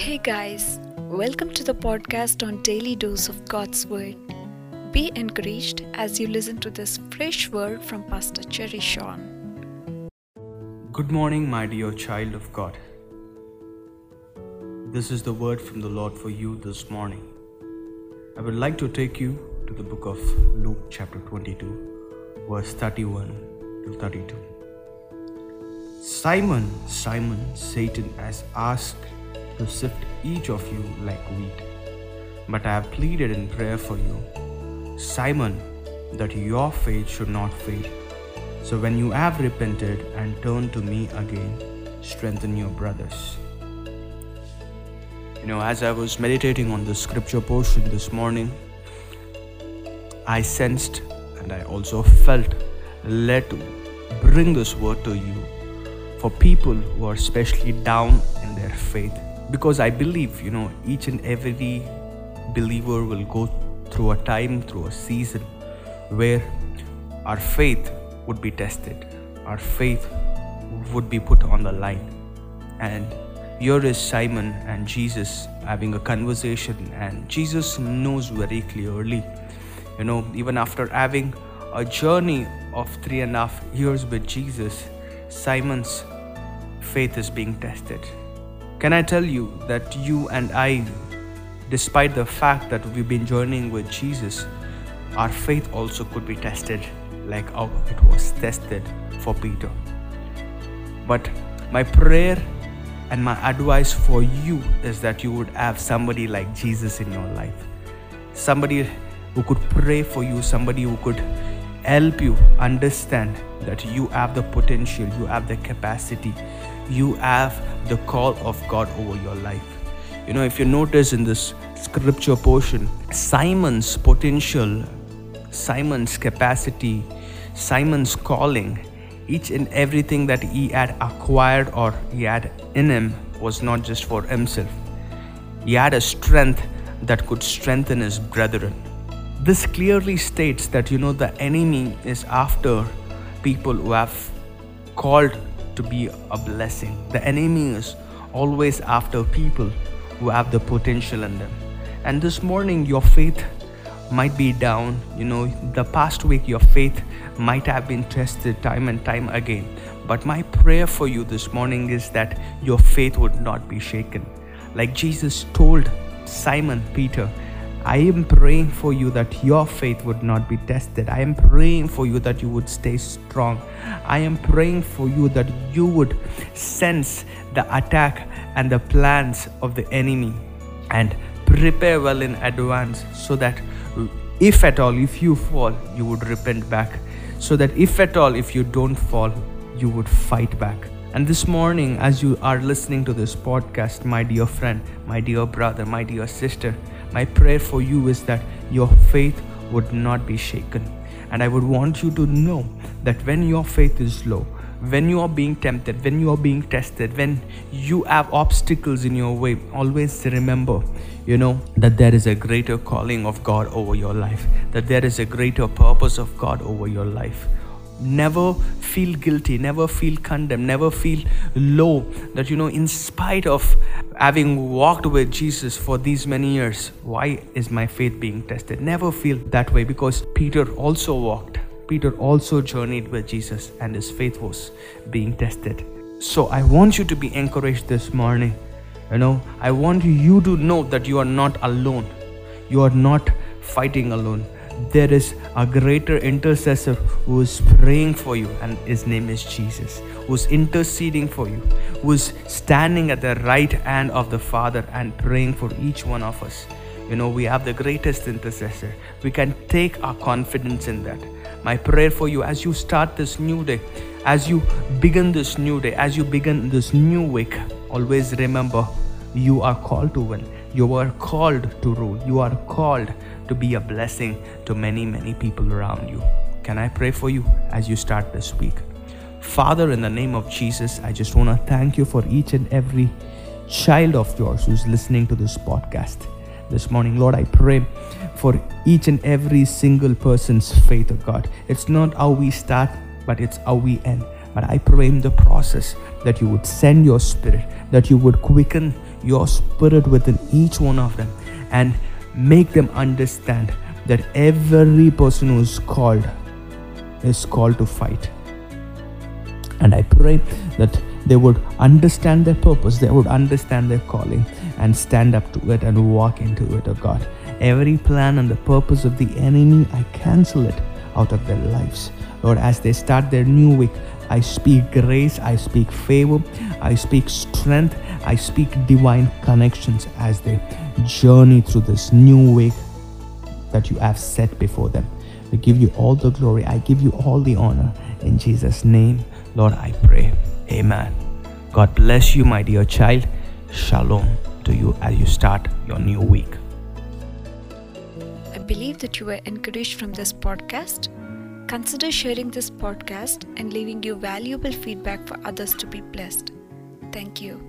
Hey guys, welcome to the podcast on Daily Dose of God's Word. Be encouraged as you listen to this fresh word from Pastor Cherry Sean. Good morning, my dear child of God. This is the word from the Lord for you this morning. I would like to take you to the book of Luke, chapter 22, verse 31 to 32. Simon, Simon, Satan has asked to sift each of you like wheat. But I have pleaded in prayer for you, Simon, that your faith should not fail. So when you have repented and turned to me again, strengthen your brothers. You know, as I was meditating on the scripture portion this morning, I sensed and I also felt led to bring this word to you for people who are especially down in their faith because I believe, you know, each and every believer will go through a time, through a season where our faith would be tested, our faith would be put on the line. And here is Simon and Jesus having a conversation, and Jesus knows very clearly, you know, even after having a journey of three and a half years with Jesus, Simon's faith is being tested can I tell you that you and I, despite the fact that we've been journeying with Jesus, our faith also could be tested like how it was tested for Peter. But my prayer and my advice for you is that you would have somebody like Jesus in your life. Somebody who could pray for you, somebody who could help you understand that you have the potential, you have the capacity, you have the call of God over your life. You know, if you notice in this scripture portion, Simon's potential, Simon's capacity, Simon's calling, each and everything that he had acquired or he had in him was not just for himself. He had a strength that could strengthen his brethren. This clearly states that you know the enemy is after people who have called to be a blessing. The enemy is always after people who have the potential in them. And this morning, your faith might be down. You know, the past week, your faith might have been tested time and time again. But my prayer for you this morning is that your faith would not be shaken. Like Jesus told Simon Peter, I am praying for you that your faith would not be tested. I am praying for you that you would stay strong. I am praying for you that you would sense the attack and the plans of the enemy and prepare well in advance so that if at all, if you fall, you would repent back. So that if at all, if you don't fall, you would fight back. And this morning, as you are listening to this podcast, my dear friend, my dear brother, my dear sister, my prayer for you is that your faith would not be shaken. And I would want you to know that when your faith is low, when you are being tempted, when you are being tested, when you have obstacles in your way, always remember, you know, that there is a greater calling of God over your life, that there is a greater purpose of God over your life never feel guilty never feel condemned never feel low that you know in spite of having walked with jesus for these many years why is my faith being tested? Never feel that way because peter also walked. Peter also journeyed with jesus and his faith was being tested. So i want you to be encouraged this morning. You know i want you to know that you are not alone. You are not fighting alone there is a greater intercessor who is praying for you, and his name is Jesus, who is interceding for you, who is standing at the right hand of the Father and praying for each one of us. You know, we have the greatest intercessor. We can take our confidence in that. My prayer for you as you start this new day, as you begin this new day, as you begin this new week, always remember you are called to win. You are called to rule. You are called to be a blessing to many, many people around you. Can I pray for you as you start this week? Father, in the name of Jesus, I just want to thank you for each and every child of yours who's listening to this podcast this morning. Lord, I pray for each and every single person's faith, of God. It's not how we start, but it's how we end. But I pray in the process that you would send your spirit, that you would quicken your spirit within each one of them and make them understand that every person who is called is called to fight. And I pray that they would understand their purpose, they would understand their calling, and stand up to it and walk into it, oh God. Every plan and the purpose of the enemy, I cancel it out of their lives. Lord, as they start their new week, I speak grace, I speak favor, I speak strength, I speak divine connections as they journey through this new week that you have set before them. We give you all the glory, I give you all the honor. In Jesus' name, Lord, I pray. Amen. God bless you, my dear child. Shalom to you as you start your new week. I believe that you were encouraged from this podcast. Consider sharing this podcast and leaving your valuable feedback for others to be blessed. Thank you.